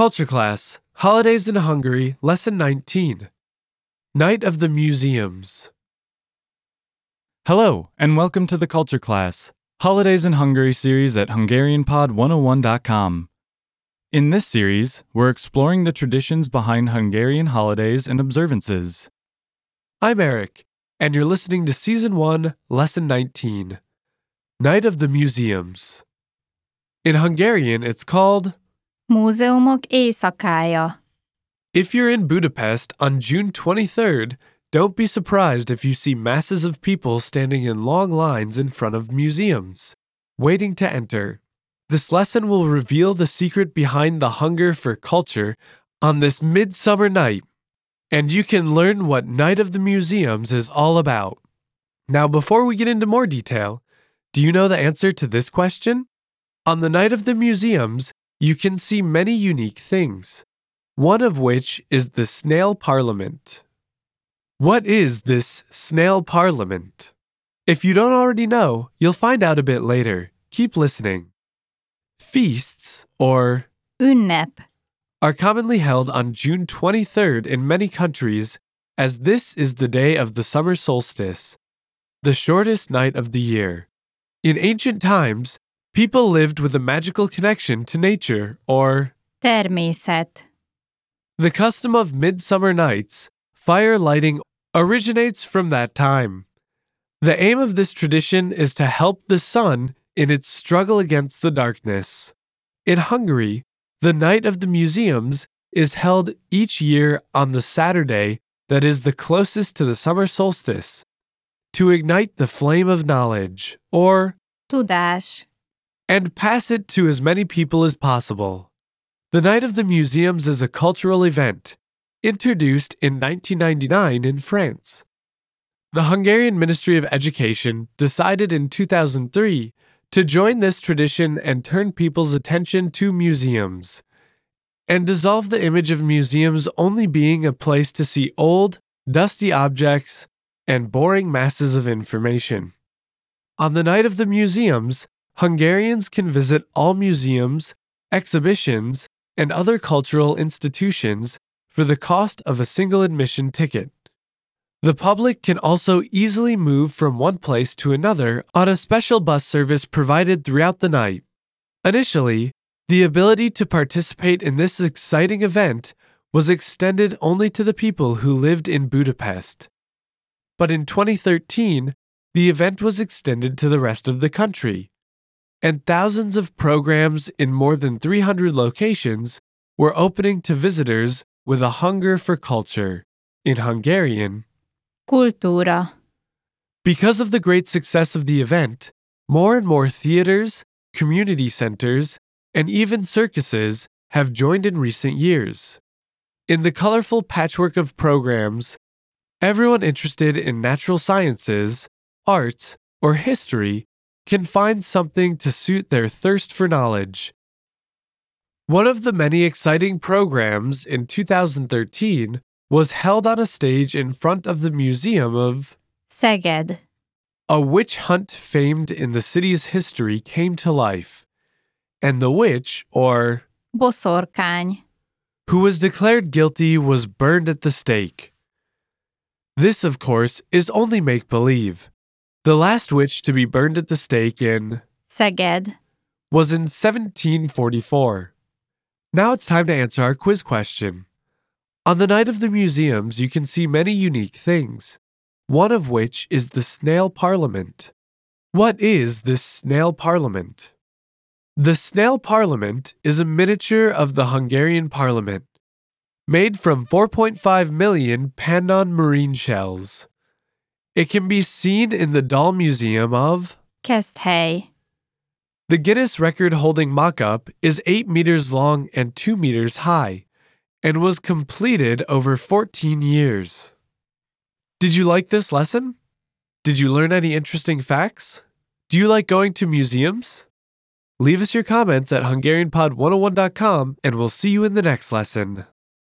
Culture Class Holidays in Hungary, Lesson 19 Night of the Museums. Hello, and welcome to the Culture Class Holidays in Hungary series at HungarianPod101.com. In this series, we're exploring the traditions behind Hungarian holidays and observances. I'm Eric, and you're listening to Season 1, Lesson 19 Night of the Museums. In Hungarian, it's called Múzeumok éjszakája. If you're in Budapest on June 23rd, don't be surprised if you see masses of people standing in long lines in front of museums, waiting to enter. This lesson will reveal the secret behind the hunger for culture on this midsummer night, and you can learn what Night of the Museums is all about. Now, before we get into more detail, do you know the answer to this question? On the Night of the Museums, you can see many unique things, one of which is the Snail Parliament. What is this Snail Parliament? If you don't already know, you'll find out a bit later. Keep listening. Feasts, or Ünnep. are commonly held on June 23rd in many countries, as this is the day of the summer solstice, the shortest night of the year. In ancient times, people lived with a magical connection to nature, or Természet. the custom of midsummer nights, fire lighting originates from that time. The aim of this tradition is to help the sun in its struggle against the darkness. In Hungary, the Night of the Museums is held each year on the Saturday that is the closest to the summer solstice to ignite the flame of knowledge, or Tudás. And pass it to as many people as possible. The Night of the Museums is a cultural event introduced in 1999 in France. The Hungarian Ministry of Education decided in 2003 to join this tradition and turn people's attention to museums, and dissolve the image of museums only being a place to see old, dusty objects and boring masses of information. On the night of the museums, Hungarians can visit all museums, exhibitions, and other cultural institutions for the cost of a single admission ticket. The public can also easily move from one place to another on a special bus service provided throughout the night. Initially, the ability to participate in this exciting event was extended only to the people who lived in Budapest. But in 2013, the event was extended to the rest of the country, and thousands of programs in more than 300 locations were opening to visitors with a hunger for culture. In Hungarian, Kultúra. because of the great success of the event, more and more theaters, community centers, and even circuses have joined in recent years. In the colorful patchwork of programs, everyone interested in natural sciences, arts, or history can find something to suit their thirst for knowledge. One of the many exciting programs in 2013 was held on a stage in front of the Museum of Szeged. a witch hunt famed in the city's history came to life, and the witch, or Boszorkány. who was declared guilty, was burned at the stake. This, of course, is only make believe. The last witch to be burned at the stake in Szeged. was in 1744. Now it's time to answer our quiz question. On the night of the museums, you can see many unique things, one of which is the Snail Parliament. What is this Snail Parliament? The Snail Parliament is a miniature of the Hungarian Parliament, made from 4.5 million Pannon marine shells. It can be seen in the Doll Museum of Keszthely. the Guinness record holding mock up is 8 meters long and 2 meters high and was completed over 14 years. Did you like this lesson? Did you learn any interesting facts? Do you like going to museums? Leave us your comments at HungarianPod101.com and we'll see you in the next lesson.